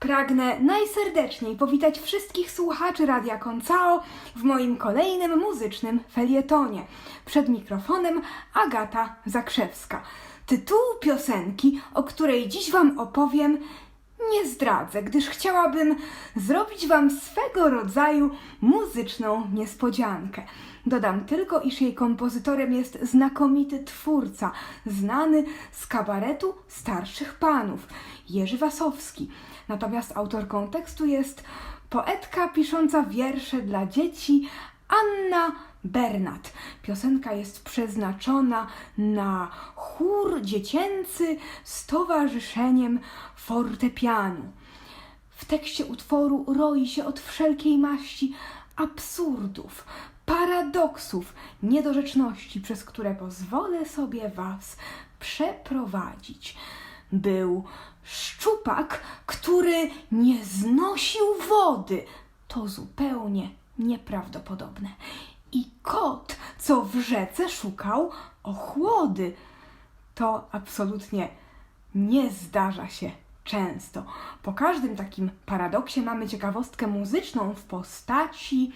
Pragnę najserdeczniej powitać wszystkich słuchaczy Radia Koncao w moim kolejnym muzycznym felietonie. Przed mikrofonem Agata Zakrzewska. Tytułu piosenki, o której dziś Wam opowiem, nie zdradzę, gdyż chciałabym zrobić Wam swego rodzaju muzyczną niespodziankę. Dodam tylko, iż jej kompozytorem jest znakomity twórca, znany z kabaretu starszych panów, Jerzy Wasowski. Natomiast autorką tekstu jest poetka pisząca wiersze dla dzieci Anna Bernat. Piosenka jest przeznaczona na chór dziecięcy z towarzyszeniem fortepianu. W tekście utworu roi się od wszelkiej maści absurdów, paradoksów, niedorzeczności, przez które pozwolę sobie Was przeprowadzić. Był szczupak, który nie znosił wody. To zupełnie nieprawdopodobne. I kot, co w rzece szukał ochłody. To absolutnie nie zdarza się często. Po każdym takim paradoksie mamy ciekawostkę muzyczną w postaci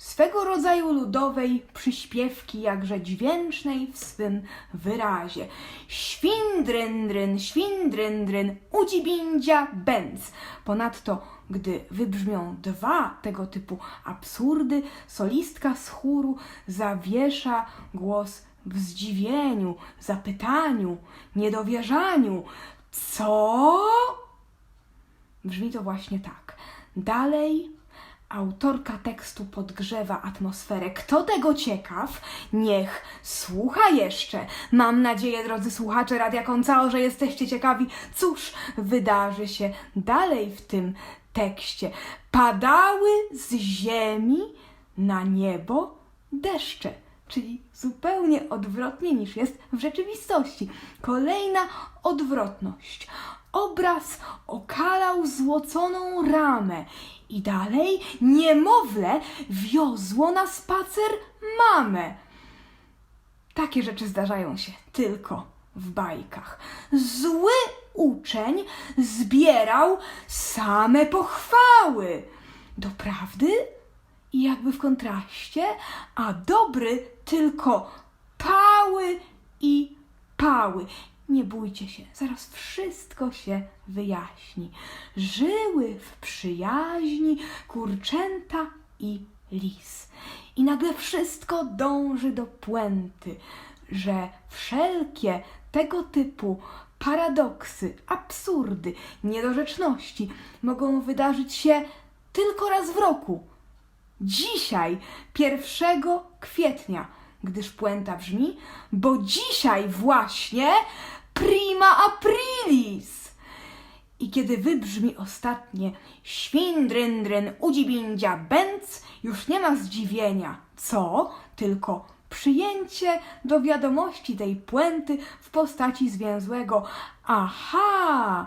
swego rodzaju ludowej przyśpiewki, jakże dźwięcznej w swym wyrazie. Świndryndryn, świndryndryn, udzibindzia, bęc. Ponadto, gdy wybrzmią dwa tego typu absurdy, solistka z chóru zawiesza głos w zdziwieniu, zapytaniu, niedowierzaniu. Co? Brzmi to właśnie tak. Dalej autorka tekstu podgrzewa atmosferę. Kto tego ciekaw, niech słucha jeszcze. Mam nadzieję, drodzy słuchacze Radia Koncao, że jesteście ciekawi, cóż wydarzy się dalej w tym tekście. Padały z ziemi na niebo deszcze czyli zupełnie odwrotnie niż jest w rzeczywistości. Kolejna odwrotność. Obraz okalał złoconą ramę i dalej niemowlę wiozło na spacer mamę. Takie rzeczy zdarzają się tylko w bajkach. Zły uczeń zbierał same pochwały. Doprawdy? I jakby w kontraście, a dobry tylko pały i pały. Nie bójcie się, zaraz wszystko się wyjaśni. Żyły w przyjaźni kurczęta i lis. I nagle wszystko dąży do puenty, że wszelkie tego typu paradoksy, absurdy, niedorzeczności mogą wydarzyć się tylko raz w roku. Dzisiaj, 1 kwietnia, gdyż puenta brzmi, bo dzisiaj właśnie prima aprilis. I kiedy wybrzmi ostatnie świndryndryn udzibindzia bęc, już nie ma zdziwienia. Co? Tylko przyjęcie do wiadomości tej puenty w postaci zwięzłego aha.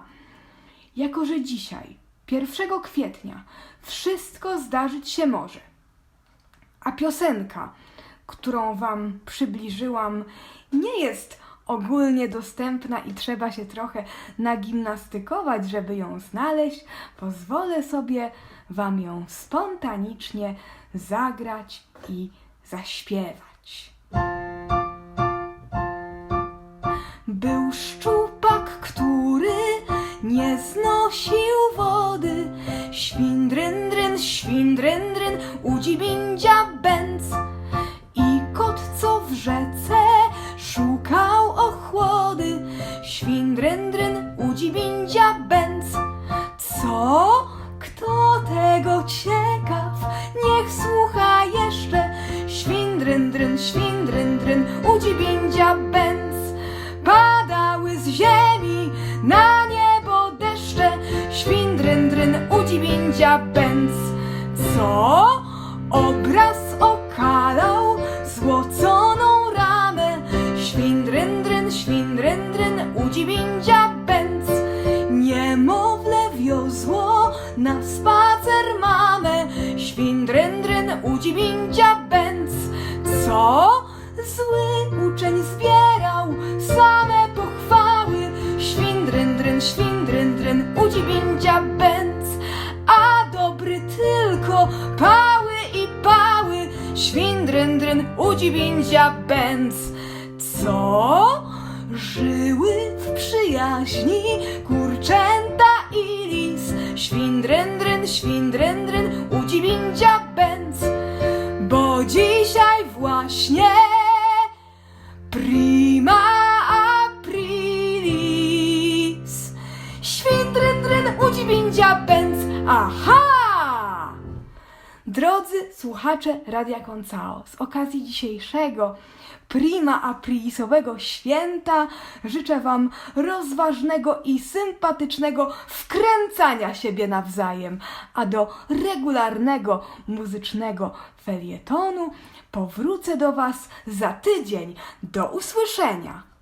Jako, że dzisiaj, 1 kwietnia, wszystko zdarzyć się może. A piosenka, którą Wam przybliżyłam, nie jest ogólnie dostępna i trzeba się trochę nagimnastykować, żeby ją znaleźć. Pozwolę sobie Wam ją spontanicznie zagrać i zaśpiewać. Był szczupak, który nie znosił wody. Świndryndryn, świndryndryn, udzibindzia bęc. Na niebo deszcze. Świndryndryn, udzibindzia bęc. Co? Obraz okalał złoconą ramę. Świndryndryn, świndryndryn, udzibindzia bęc. Niemowlę wiozło na spacer mamę. Świndryndryn, udzibindzia bęc. Co? narzędzia bęc, a dobry tylko pały i pały, świndrendryn udziwindzia bęc. Co? Żyły w przyjaźni kurczęta i lis, świndrendryn, świndrendryn udziwindzia bęc, bo dzisiaj właśnie Aha! Drodzy słuchacze Radia Koncao, z okazji dzisiejszego prima aprilisowego święta życzę Wam rozważnego i sympatycznego wkręcania siebie nawzajem, a do regularnego muzycznego felietonu powrócę do Was za tydzień. Do usłyszenia!